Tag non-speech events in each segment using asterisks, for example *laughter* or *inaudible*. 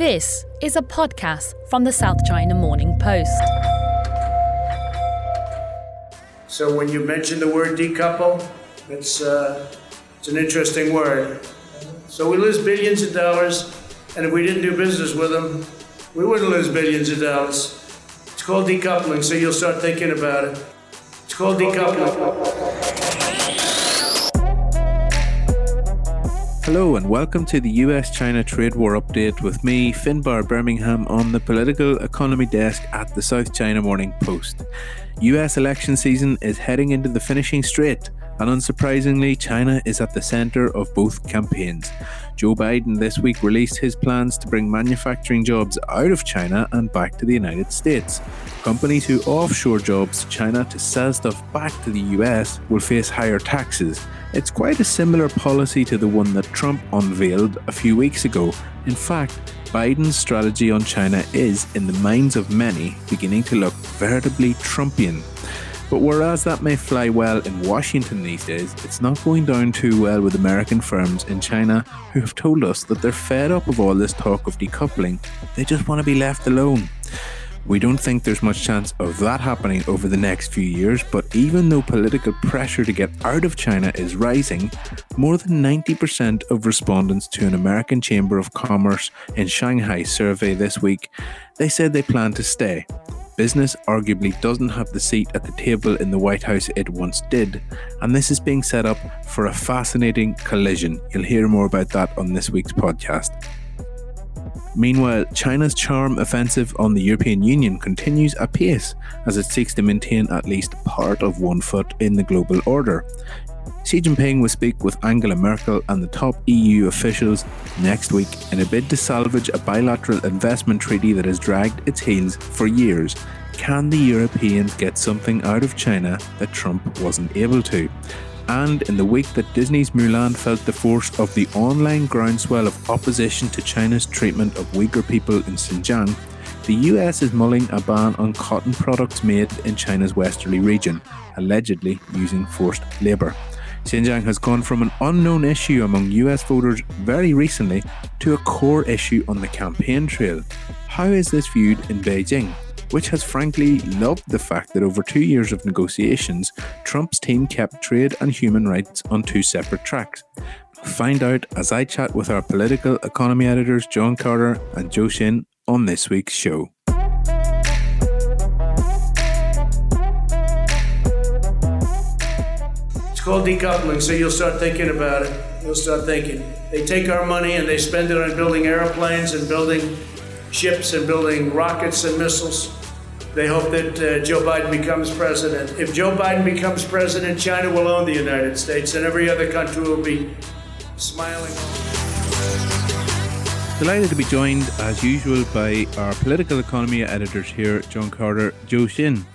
This is a podcast from the South China Morning Post. So when you mention the word decouple, it's, uh, it's an interesting word. So we lose billions of dollars, and if we didn't do business with them, we wouldn't lose billions of dollars. It's called decoupling, so you'll start thinking about it. It's called decoupling. Hello and welcome to the US China trade war update with me, Finbarr Bermingham, on the political economy desk at the South China Morning Post. US election season is heading into the finishing straight, and unsurprisingly, China is at the centre of both campaigns. Joe Biden this week released his plans to bring manufacturing jobs out of China and back to the United States. Companies who offshore jobs to China to sell stuff back to the US will face higher taxes it's quite a similar policy to the one that Trump unveiled a few weeks ago. In fact, Biden's strategy on China is, in the minds of many, beginning to look veritably Trumpian. But whereas that may fly well in Washington these days, it's not going down too well with American firms in China who have told us that they're fed up of all this talk of decoupling. They just want to be left alone. We don't think there's much chance of that happening over the next few years, but even though political pressure to get out of China is rising, more than 90% of respondents to an American Chamber of Commerce in Shanghai survey this week, they said they plan to stay. Business arguably doesn't have the seat at the table in the White House it once did, and this is being set up for a fascinating collision. You'll hear more about that on this week's podcast. Meanwhile, China's charm offensive on the European Union continues apace as it seeks to maintain at least part of one foot in the global order. Xi Jinping will speak with Angela Merkel and the top EU officials next week in a bid to salvage a bilateral investment treaty that has dragged its heels for years. Can the Europeans get something out of China that Trump wasn't able to? And in the week that Disney's Mulan felt the force of the online groundswell of opposition to China's treatment of Uyghur people in Xinjiang, the US is mulling a ban on cotton products made in China's westerly region, allegedly using forced labour. Xinjiang has gone from an unknown issue among US voters very recently to a core issue on the campaign trail. How is this viewed in Beijing? which has frankly loved the fact that over two years of negotiations, Trump's team kept trade and human rights on two separate tracks. Find out as I chat with our political economy editors John Carter and Zhou Xin on this week's show. It's called decoupling, so you'll start thinking about it. You'll start thinking. They take our money and they spend it on building airplanes and building ships and building rockets and missiles. They hope that uh, Joe Biden becomes president. If Joe Biden becomes president, China will own the United States and every other country will be smiling. Delighted to be joined, as usual, by our political economy editors here, John Carter, Zhou Xin.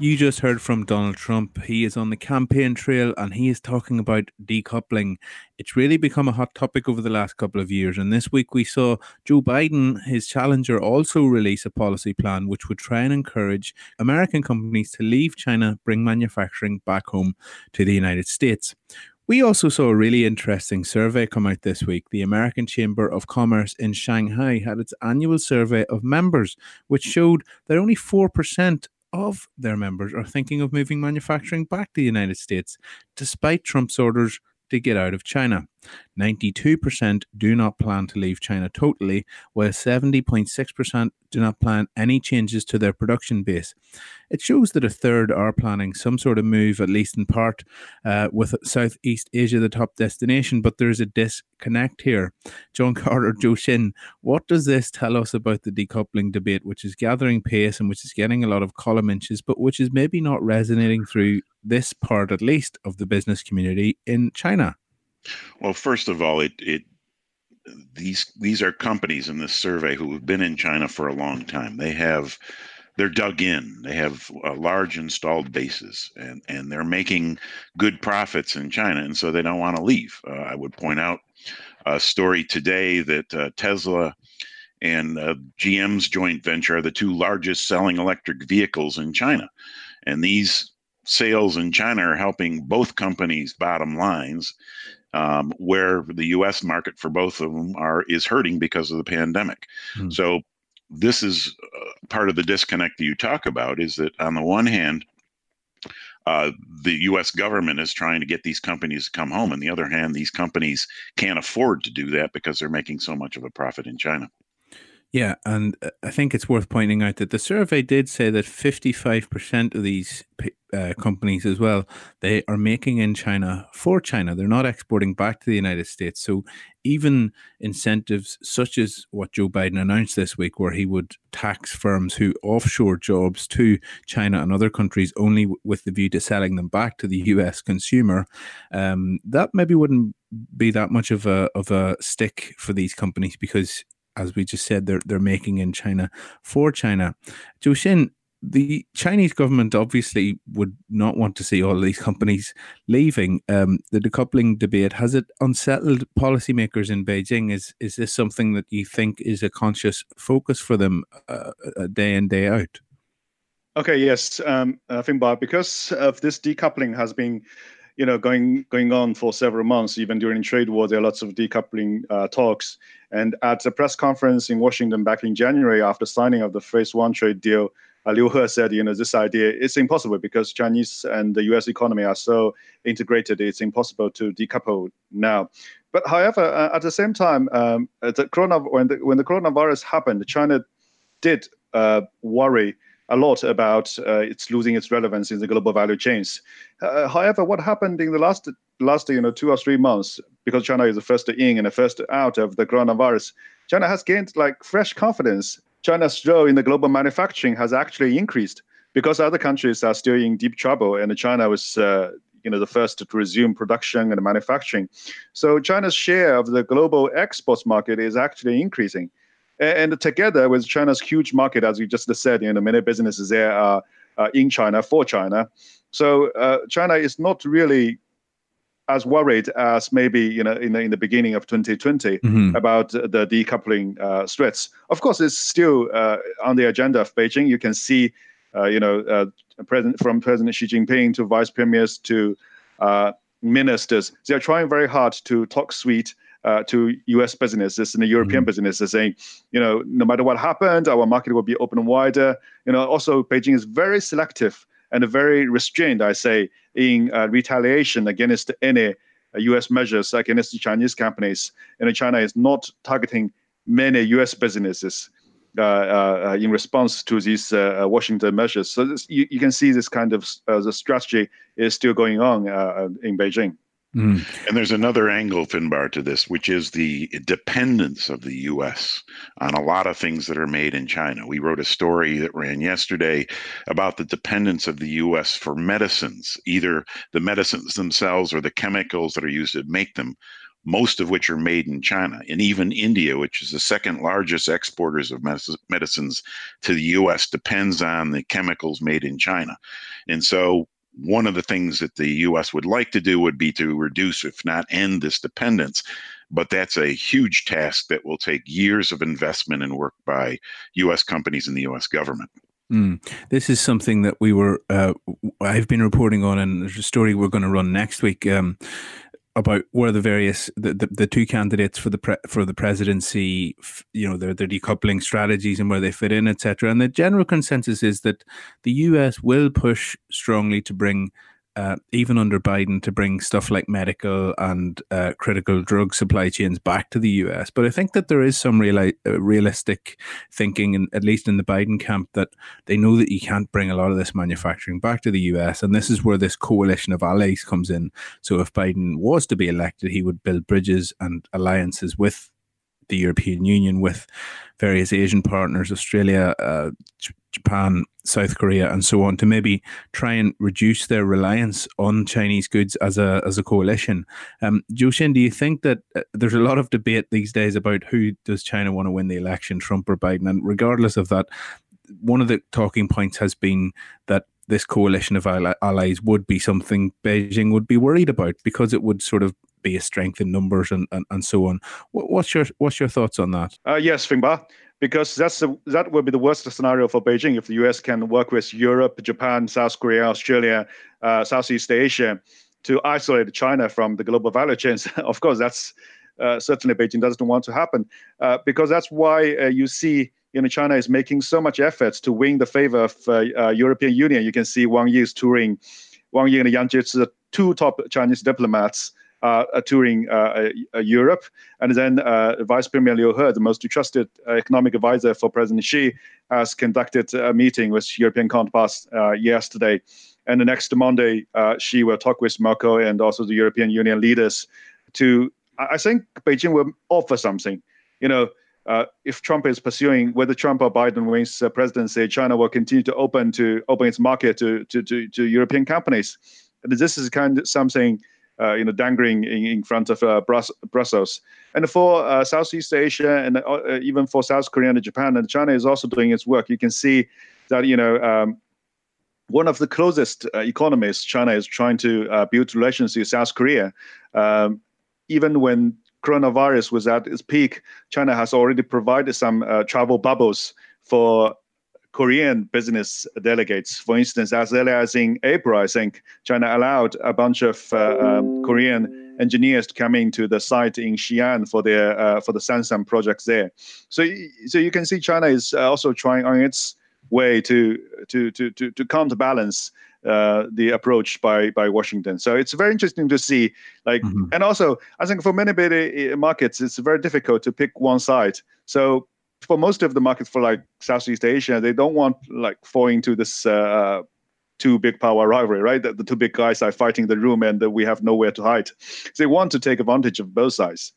You just heard from Donald Trump. He is on the campaign trail and he is talking about decoupling. It's really become a hot topic over the last couple of years. And this week we saw Joe Biden, his challenger, also release a policy plan which would try and encourage American companies to leave China, bring manufacturing back home to the United States. We also saw a really interesting survey come out this week. The American Chamber of Commerce in Shanghai had its annual survey of members, which showed that only 4% of their members are thinking of moving manufacturing back to the United States, despite Trump's orders to get out of China. 92% do not plan to leave China totally, while 70.6% do not plan any changes to their production base. It shows that a third are planning some sort of move, at least in part, uh, with Southeast Asia the top destination, but there's a disconnect here. John *laughs* Carter, Zhou Xin, what does this tell us about the decoupling debate, which is gathering pace and which is getting a lot of column inches, but which is maybe not resonating through this part, at least, of the business community in China? Well, first of all, it it these these are companies in this survey who have been in China for a long time. They have they're dug in. They have a large installed bases, and and they're making good profits in China, and so they don't want to leave. Uh, I would point out a story today that uh, Tesla and uh, GM's joint venture are the two largest selling electric vehicles in China, and these sales in China are helping both companies' bottom lines um, where the U.S. market for both of them are is hurting because of the pandemic. Mm. So this is uh, part of the disconnect that you talk about. Is that on the one hand, uh, the U.S. government is trying to get these companies to come home. On the other hand, these companies can't afford to do that because they're making so much of a profit in China. Yeah, and uh, I think it's worth pointing out that the survey did say that 55% of these uh, companies as well, they are making in China for China. They're not exporting back to the United States. So even incentives such as what Joe Biden announced this week, where he would tax firms who offshore jobs to China and other countries only with the view to selling them back to the US consumer, um, that maybe wouldn't be that much of a of a stick for these companies because as we just said, they're they're making in China for China. Zhou Xin, the Chinese government obviously would not want to see all these companies leaving. Um, the decoupling debate has it unsettled policymakers in Beijing? Is is this something that you think is a conscious focus for them uh, uh day in day out? Okay, yes, um, I think, Bob, because of this decoupling has been you know, going going on for several months, even during trade war, there are lots of decoupling uh, talks. And at a press conference in Washington back in January, after signing of the Phase One trade deal, Liu He said, you know, this idea is impossible because Chinese and the U.S. economy are so integrated. It's impossible to decouple now. But however, uh, at the same time, um, the corona when the when the coronavirus happened, China did uh, worry a lot about uh, it's losing its relevance in the global value chains. Uh, however, what happened in the last last you know two or three months, because China is the first in and the first out of the coronavirus, China has gained like fresh confidence. China's role in the global manufacturing has actually increased because other countries are still in deep trouble, and China was. Uh, you know the first to resume production and manufacturing so china's share of the global exports market is actually increasing and together with China's huge market, as you just said, you know, many businesses there are in China for China. So uh, China is not really as worried as maybe you know in the, in the beginning of 2020 mm-hmm. about the decoupling uh, threats. Of course, it's still uh, on the agenda of Beijing. You can see, uh, you know, uh, President from President Xi Jinping to vice premiers to uh, ministers, they are trying very hard to talk sweet uh, to U.S. businesses and the European mm-hmm. businesses, saying, you know, no matter what happened, our market will be open and wider. You know, also Beijing is very selective and very restrained, I say, in uh, retaliation against any U.S. Uh, measures against Chinese companies. And China is not targeting many U.S. businesses. Uh, uh, in response to these uh, Washington measures, so this, you, you, can see this kind of the strategy is still going on in Beijing. Mm. And there's another angle, Finbarr, to this, which is the dependence of the U.S. on a lot of things that are made in China. We wrote a story that ran yesterday about the dependence of the U.S. for medicines, either the medicines themselves or the chemicals that are used to make them, most of which are made in China. And even India, which is the second largest exporters of medicines to the U.S., depends on the chemicals made in China. And so one of the things that the U.S. would like to do would be to reduce, if not end, this dependence. But that's a huge task that will take years of investment and work by U.S. companies and the U.S. government. Mm. This is something that we were, uh, I've been reporting on, and there's a story we're going to run next week. Um, about where the various the, the, the, two candidates for the pre, for the presidency you know their their decoupling strategies and where they fit in etc and the general consensus is that the US will push strongly to bring uh, even under Biden, to bring stuff like medical and uh, critical drug supply chains back to the US. But I think that there is some real, uh, realistic thinking, in, at least in the Biden camp, that they know that you can't bring a lot of this manufacturing back to the US. And this is where this coalition of allies comes in. So if Biden was to be elected, he would build bridges and alliances with the European Union, with various Asian partners, Australia, uh, Japan, South Korea, and so on, to maybe try and reduce their reliance on Chinese goods as a as a coalition. Um, Xin, do you think that uh, there's a lot of debate these days about who does China want to win the election, Trump or Biden? And regardless of that, one of the talking points has been that this coalition of allies would be something Beijing would be worried about because it would sort of be a strength in numbers and, and, and so on. What's your what's your thoughts on that? Uh, yes, Finbarr, because that's the, that would be the worst scenario for Beijing if the U.S. can work with Europe, Japan, South Korea, Australia, uh, Southeast Asia. to isolate China from the global value chains. *laughs* of course, that's uh, certainly Beijing doesn't want to happen uh, because that's why uh, you see you know China is making so much efforts to win the favor of uh, uh, European Union. You can see Wang Yi is touring, Wang Yi and Yang Jiechi, the two top Chinese diplomats. Uh, touring Europe, and then Vice Premier Liu He, the most trusted economic advisor for President Xi, has conducted a meeting with European counterparts yesterday. And the next Monday, Xi will talk with Merkel and also the European Union leaders to I think Beijing will offer something. You know, uh, if Trump is pursuing whether Trump or Biden wins the presidency, China will continue to open to open its market to to to, to European companies. And this is kind of something uh, you know dangling in, in front of uh, Brussels. And for uh, Southeast Asia and uh, even for South Korea and Japan and China is also doing its work. You can see that you know. Um, one of the closest uh, economies, China is trying to build relations with South Korea. Um, even when coronavirus was at its peak, China has already provided some uh, travel bubbles for Korean business delegates. For instance, as early as in April, I think China allowed a bunch of uh, um, Korean engineers to come into the site in Xi'an for their uh, for the Samsung projects there. So, so you can see China is also trying on its way to to to to, to counterbalance uh, the approach by by Washington. So it's very interesting to see. Like, mm-hmm. and also I think for many big markets, it's very difficult to pick one side. So for most of the markets for like Southeast Asia, they don't want like falling to this. Uh, two big power rivalry, right? That the, two big guys are fighting the room, and that we have nowhere to hide. So they want to take advantage of both sides.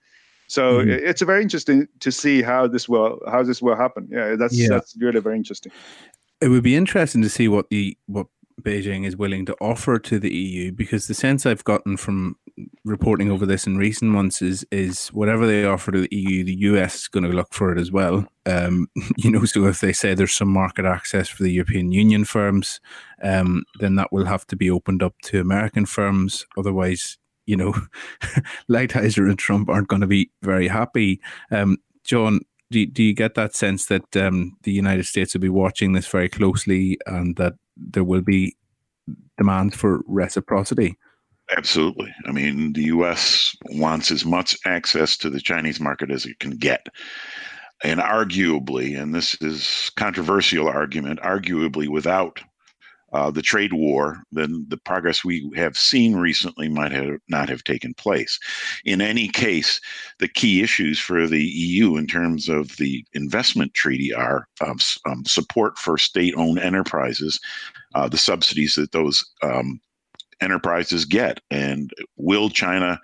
So mm-hmm. it's very interesting to see how this will how this will happen. Yeah, that's yeah. that's really very interesting. It would be interesting to see what the what Beijing is willing to offer to the EU because the sense I've gotten from reporting over this in recent months is is whatever they offer to the EU, the US is going to look for it as well. Um, *laughs* you know, so if they say there's some market access for the European Union firms, um, then that will have to be opened up to American firms. Otherwise, you know, *laughs* Lighthizer and Trump aren't going to be very happy. Um, John, do, do you get that sense that um, the United States will be watching this very closely and that there will be demand for reciprocity. Absolutely. I mean, the U.S. wants as much access to the Chinese market as it can get. And arguably, and this is controversial argument, arguably without uh, the trade war, then the progress we have seen recently might have not have taken place. In any case, the key issues for the EU in terms of the investment treaty are um, um, support for state-owned enterprises, uh, the subsidies that those um, enterprises get, and will China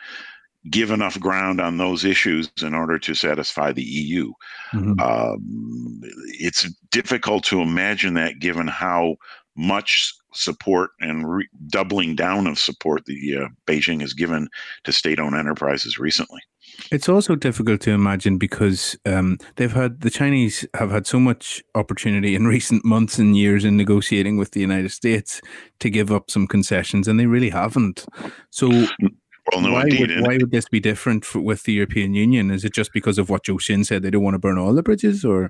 give enough ground on those issues in order to satisfy the EU. Mm-hmm. Um, it's difficult to imagine that given how much support and re- doubling down of support the uh, Beijing has given to state-owned enterprises recently. It's also difficult to imagine because um, they've had the Chinese have had so much opportunity in *laughs* recent months and years in negotiating with the United States to give up some concessions, and they really haven't. So well, no, why, indeed. Would, why would this be different for, with the European Union? Is it just because of what Zhou Xin said? They don't want to burn all the bridges, or?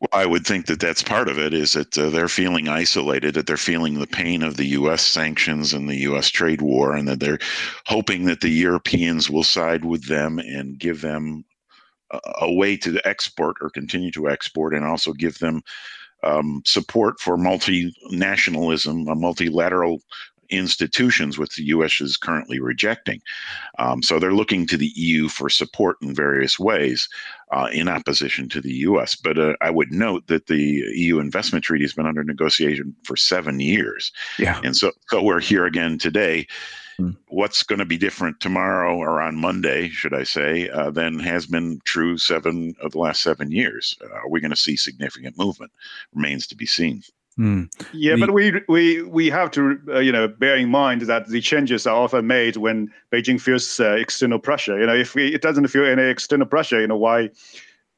Well, I would think that that's part of it. Is that uh, they're feeling isolated, that they're feeling the pain of the U.S. sanctions and the U.S. trade war, and that they're hoping that the Europeans will side with them and give them a, a way to export or continue to export, and also give them um, support for multinationalism, a multilateral institutions, which the U.S. is currently rejecting. Um, so they're looking to the EU for support in various ways uh, in opposition to the U.S. But uh, I would note that the EU investment treaty has been under negotiation for seven years. Yeah. And so, so we're here again today. Hmm. What's going to be different tomorrow or on Monday, should I say, uh, than has been true seven of the last seven years? Uh, are we going to see significant movement? Remains to be seen. Mm. Yeah, the, but we we we have to uh, you know bear in mind that the changes are often made when Beijing feels uh, external pressure. You know, if we, it doesn't feel any external pressure, you know, why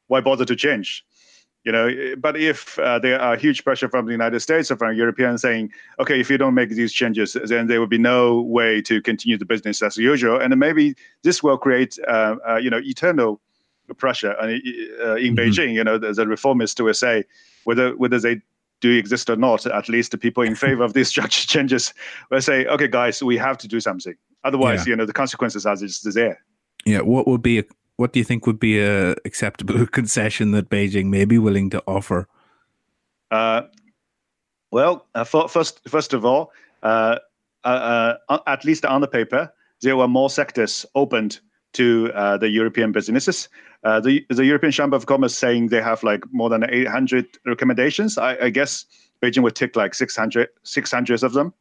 why bother to change? You know, but if uh, there are huge pressure from the United States or from Europeans saying, okay, if you don't make these changes, then there will be no way to continue the business as usual, and maybe this will create uh, uh, you know eternal pressure uh, in mm-hmm. Beijing. You know, the reformists will say whether whether they do exist or not, at least the people in favor of these *laughs* structure changes will say, okay, guys, we have to do something. Otherwise, yeah. you know, the consequences are just there. Yeah. What would be a what do you think would be a acceptable *laughs* concession that Beijing may be willing to offer? Uh, well, uh, for, first first of all, uh, uh, uh at least on the paper, there were more sectors opened to uh, the European businesses. The the European Chamber of Commerce saying they have like more than 800 recommendations. I, I guess Beijing would take like 600, 600 of them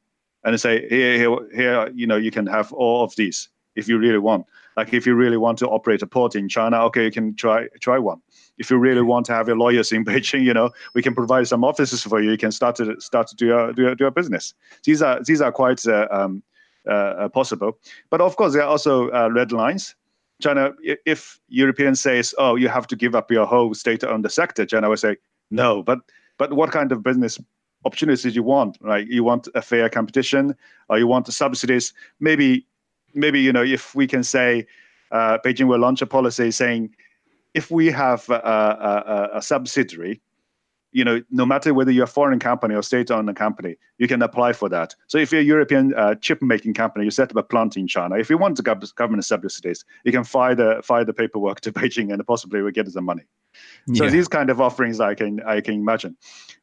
and say here, here, here, you know, you can have all of these if you really want. Like if you really want to operate a port in China, okay, you can try try one. If you really want to have your lawyers in *laughs* Beijing, you know, we can provide some offices for you. You can start to start to do your do your, do your business. These are these are quite uh, um, uh, possible. But of course, there are also uh, red lines. China, if European says, "Oh, you have to give up your whole state-owned sector," China will say, "No." But but what kind of business opportunities you want? Right? You want a fair competition, or you want the subsidies? Maybe maybe you know if we can say uh, Beijing will launch a policy saying if we have a, a, a, subsidiary, you know, no matter whether you're a foreign company or state-owned company, you can apply for that. So if you're a European uh, chip-making company, you set up a plant in China. If you want to government subsidies, you can file the file the paperwork *laughs* to Beijing and possibly we get some money. So yeah. these kind of offerings I can I can imagine.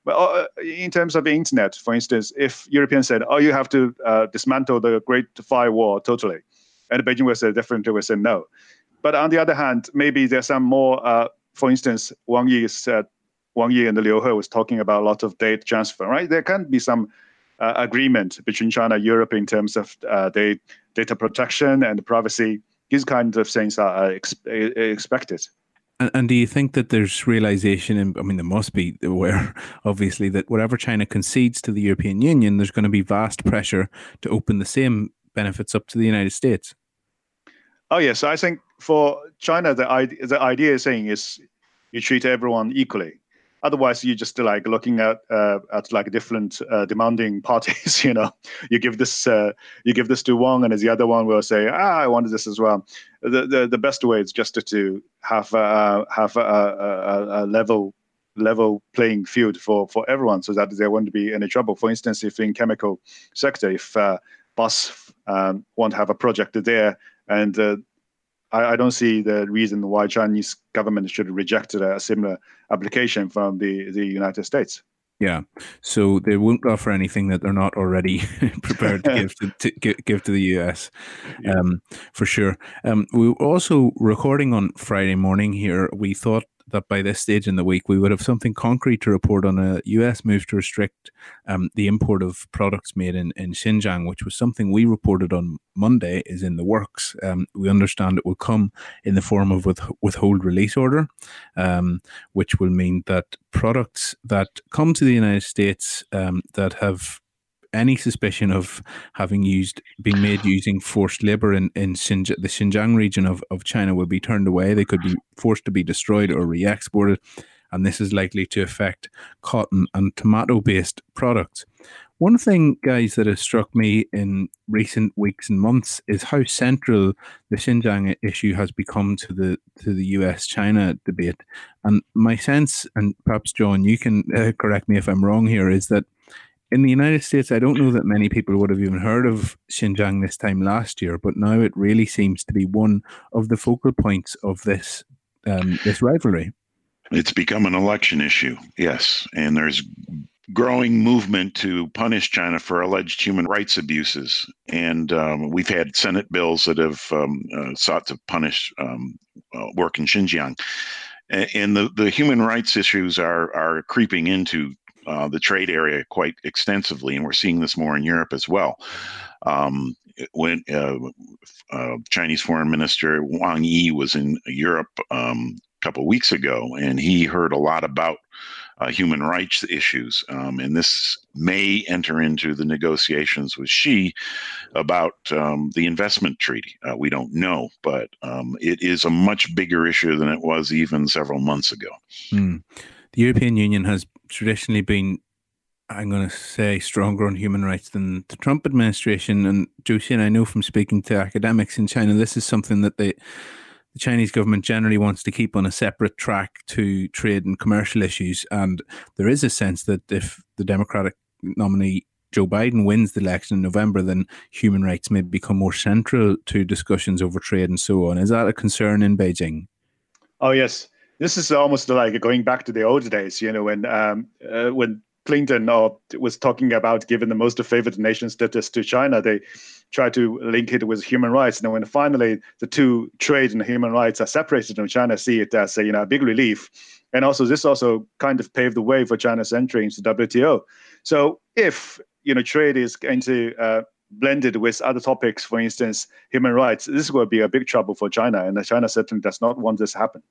But uh, in terms of the internet, for instance, if Europeans said, "Oh, you have to uh, dismantle the Great Firewall totally," and Beijing will say definitely will say no. But on the other hand, maybe there's some more. Uh, for instance, Wang Yi said, Wang Yi and Liu He was talking about a lot of data transfer. Right? There can be some uh, agreement between China and Europe in terms of uh, data protection and privacy. These kinds of things are ex- expected. And, and, do you think that there's realization, and I mean, there must be aware, *laughs* obviously, that whatever China concedes to the European Union, there's going to be vast pressure to open the same benefits up to the United States? Oh, yes. I think for China, the idea, the idea is saying is you treat everyone equally. Otherwise, you're just like looking at uh, at like different uh, demanding *laughs* parties. you know, you give this uh, you give this to one, and as the other one will say, "Ah, I wanted this as well." The the, the best way is just to, to have uh, have a, a, a, level level playing field for for everyone, so that there won't be any trouble. For instance, if in chemical sector, if uh, BASF um, want to have a project there, and uh, I, I, don't see the reason why Chinese government should reject a similar application from the, the United States. Yeah, so they won't offer anything that they're not already *laughs* prepared to give to, *laughs* to, give to the US, um, for sure. Um, we were also recording on Friday morning here. We thought that by this stage in the week we would have something concrete to report on a US move to restrict um, the import of products made in, in Xinjiang, which was something we reported on Monday is in the works. Um, we understand it will come in the form of with, withhold release order, um, which will mean that products that come to the United States um, that have any suspicion of having used being made using forced labor in, in Xinjiang, the Xinjiang region of, of China will be turned away. They could be forced to be destroyed or re exported. And this is likely to affect cotton and tomato based products. One thing, guys, that has struck me in recent weeks and months is how central the Xinjiang issue has become to the to the U.S.-China debate. And my sense, and perhaps John, you can uh, correct me if I'm wrong here, is that in the United States, I don't know that many people would have even heard of Xinjiang this time last year, but now it really seems to be one of the focal points of this um, this rivalry. It's become an election issue, yes, and there's growing movement to punish China for alleged human rights abuses, and um, we've had Senate bills that have um, uh, sought to punish um, uh, work in Xinjiang, and the the human rights issues are are creeping into uh, the trade area quite extensively, and we're seeing this more in Europe as well. Um, when uh, uh, Chinese Foreign Minister Wang Yi was in Europe um, a couple weeks ago, and he heard a lot about uh, human rights issues, um, and this may enter into the negotiations with Xi about um, the investment treaty. Uh, we don't know, but um, it is a much bigger issue than it was even several months ago. Mm. The European Union has traditionally been, I'm going to say, stronger on human rights than the Trump administration. And Zhou Xin, I know from speaking to academics in China, this is something that they, the Chinese government generally wants to keep on a separate track to trade and commercial issues. And there is a sense that if the Democratic nominee Joe Biden wins the election in November, then human rights may become more central to discussions over trade and so on. Is that a concern in Beijing? Oh yes, this is almost like going back to the old days. You know, when um, uh, when Clinton or was talking about giving the most favored nation status to China, they try to link it with human rights. And when finally the two trade and human rights are separated, China see it as a you know a big relief. And also, this also kind of paved the way for China's entry into WTO. So, if you know trade is going to uh, blended with other topics, for instance, human rights, this will be a big trouble for China, and China certainly does not want this to happen.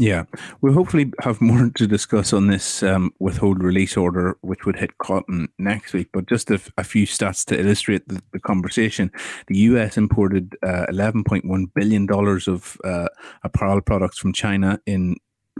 Yeah, we'll hopefully have more to discuss on this um, withhold release order, which would hit cotton next week. But just a, few stats to illustrate the, the conversation: the U.S. imported uh, 11.1 billion dollars of uh, apparel products from China in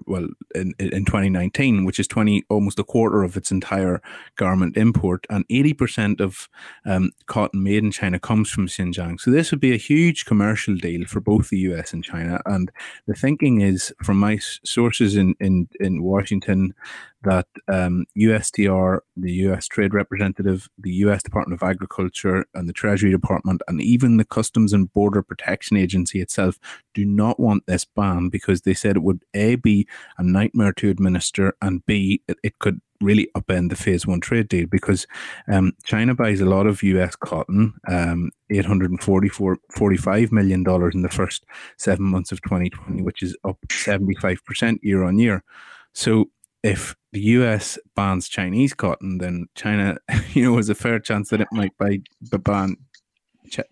well in, in 2019 which is 20 almost a quarter of its entire garment import and 80% of um, cotton made in china comes from xinjiang. So this would be a huge commercial deal for both the us and china. And the thinking is from my sources in in, in washington that um, USTR, the US Trade Representative, the US Department of Agriculture, and the Treasury Department, and even the Customs and Border Protection Agency itself do not want this ban because they said it would A, be a nightmare to administer, and B, it, it could really upend the phase one trade deal because um, China buys a lot of US cotton, um, $844 million in the first seven months of 2020, which is up 75% year on year. So if the US bans Chinese cotton, then China, *laughs* you know, has a fair chance that it might buy ban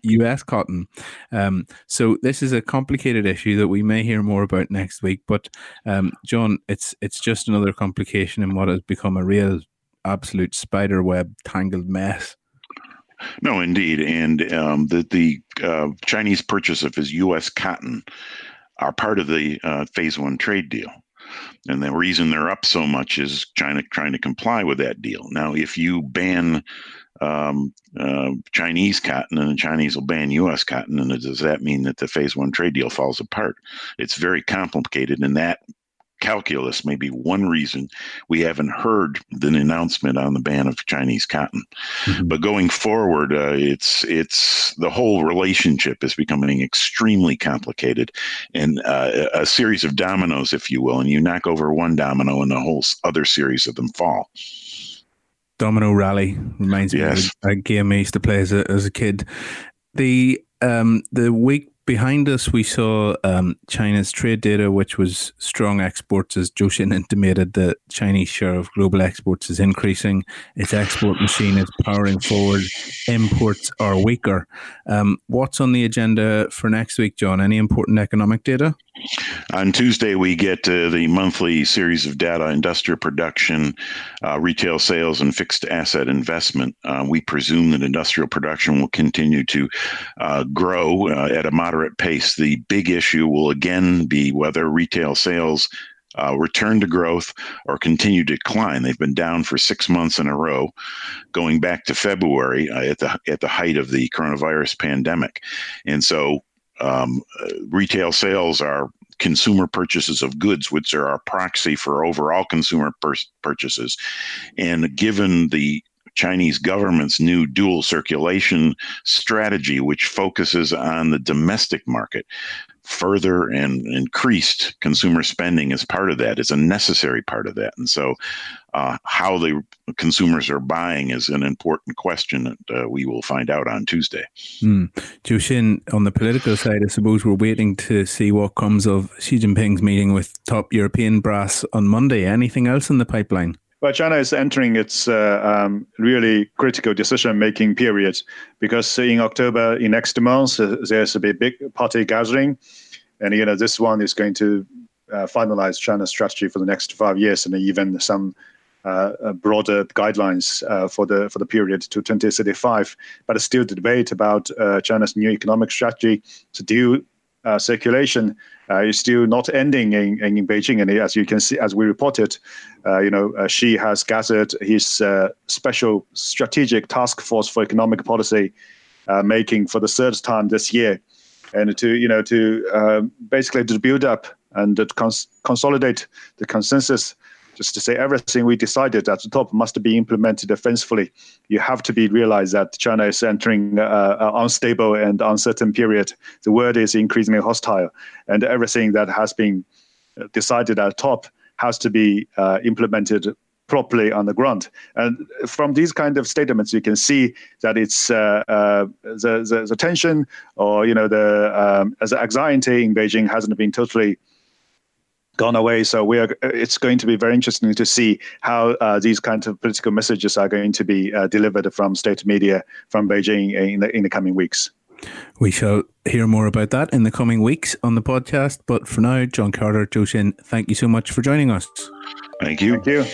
US cotton. Um, so this is a complicated issue that we may hear more about next week. But um, John, it's it's just another complication in what has become a real absolute spider web tangled mess. No, indeed, and um, the the uh, Chinese purchase of his U.S. cotton are part of the uh, phase one trade deal. And the reason they're up so much is China trying to comply with that deal. Now, if you ban um, uh, Chinese cotton and the Chinese will ban U.S. cotton, and does that mean that the phase one trade deal falls apart? It's very complicated, and that calculus may be one reason we haven't heard the announcement on the ban of Chinese cotton. Mm-hmm. But going forward, uh, it's it's the whole relationship is becoming extremely complicated, and uh, a series of dominoes, if you will, and you knock over one domino, and the whole other series of them fall. Domino Rally reminds yes. me of a game I used to play as a, as a kid. The um, the week behind us, we saw um, China's trade data, which was strong exports, as Xin intimated. The Chinese share of global exports is increasing. Its export machine is powering forward. Imports are weaker. Um, what's on the agenda for next week, John? Any important economic data? On Tuesday, we get uh, the monthly series of data industrial production, uh, retail sales, and fixed asset investment. Uh, we presume that industrial production will continue to uh, grow uh, at a moderate pace. The big issue will again be whether retail sales uh, return to growth or continue to decline. They've been down for six months in a row, going back to February uh, at the at the height of the coronavirus pandemic, and so um, retail sales are consumer purchases of goods, which are our proxy for overall consumer pur- purchases. And given the Chinese government's new dual circulation strategy, which focuses on the domestic market, further and increased consumer spending as part of that is a necessary part of that. And so, uh, how the consumers are buying is an important question that uh, we will find out on Tuesday. Mm. Xin, on the political side, I suppose we're waiting to see what comes of Xi Jinping's meeting with top European brass on Monday. Anything else in the pipeline? Well, China is entering its uh, um, really critical decision-making period because in October, in next month, uh, there's a big party gathering, and you know this one is going to uh, finalize China's strategy for the next five years, and even some uh, uh, broader guidelines for the for the period to 2035. But it's still, the debate about China's new economic strategy to deal uh, circulation uh, is still not ending in, in Beijing. And as you can see, as we reported, uh, you know, uh, Xi has gathered his uh, special strategic task force for economic policy uh, making for the third time this year, and to you know to basically to build up and to cons- consolidate the consensus just to say everything we decided at the top must be implemented defensively. You have to be realized that China is entering an unstable and uncertain period. The world is increasingly hostile, and everything that has been decided at top has to be uh, implemented properly on the ground. And from these kind of statements, you can see that it's uh, uh, the, the, the tension or you know the um, as anxiety in Beijing hasn't been totally gone away. So we are. It's going to be very interesting to see how uh, these kinds of political messages are going to be uh, delivered from state media from Beijing in the in the coming weeks. We shall hear more about that in the coming weeks on the podcast. But for now, John Carter, Zhou Xin, thank you so much for joining us. Thank you. Thank you.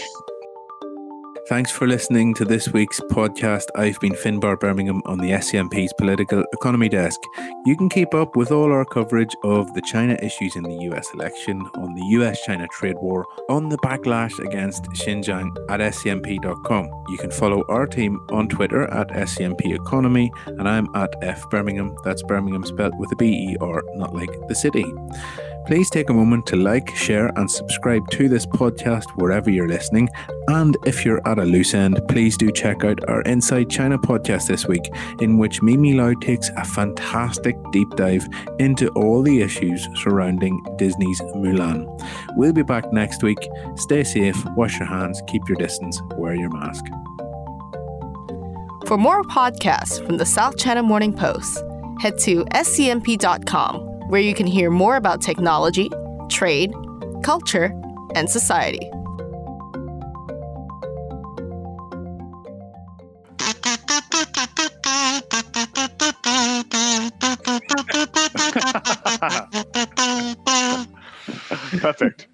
Thanks for listening to this week's podcast. I've been Finbarr Bermingham on the SCMP's political economy desk. You can keep up with all our coverage of the China issues in the US election, on the US China trade war, on the backlash against Xinjiang at scmp.com. You can follow our team on Twitter at SCMP Economy, and I'm at F Bermingham. That's Bermingham spelled with a B E R, not like the city. Please take a moment to like, share, and subscribe to this podcast wherever you're listening. And if you're at a loose end, please do check out our Inside China podcast this week, in which Mimi Lau takes a fantastic deep dive into all the issues surrounding Disney's Mulan. We'll be back next week. Stay safe, wash your hands, keep your distance, wear your mask. For more podcasts from the South China Morning Post, head to scmp.com where you can hear more about technology, trade, culture, and society. *laughs* Perfect.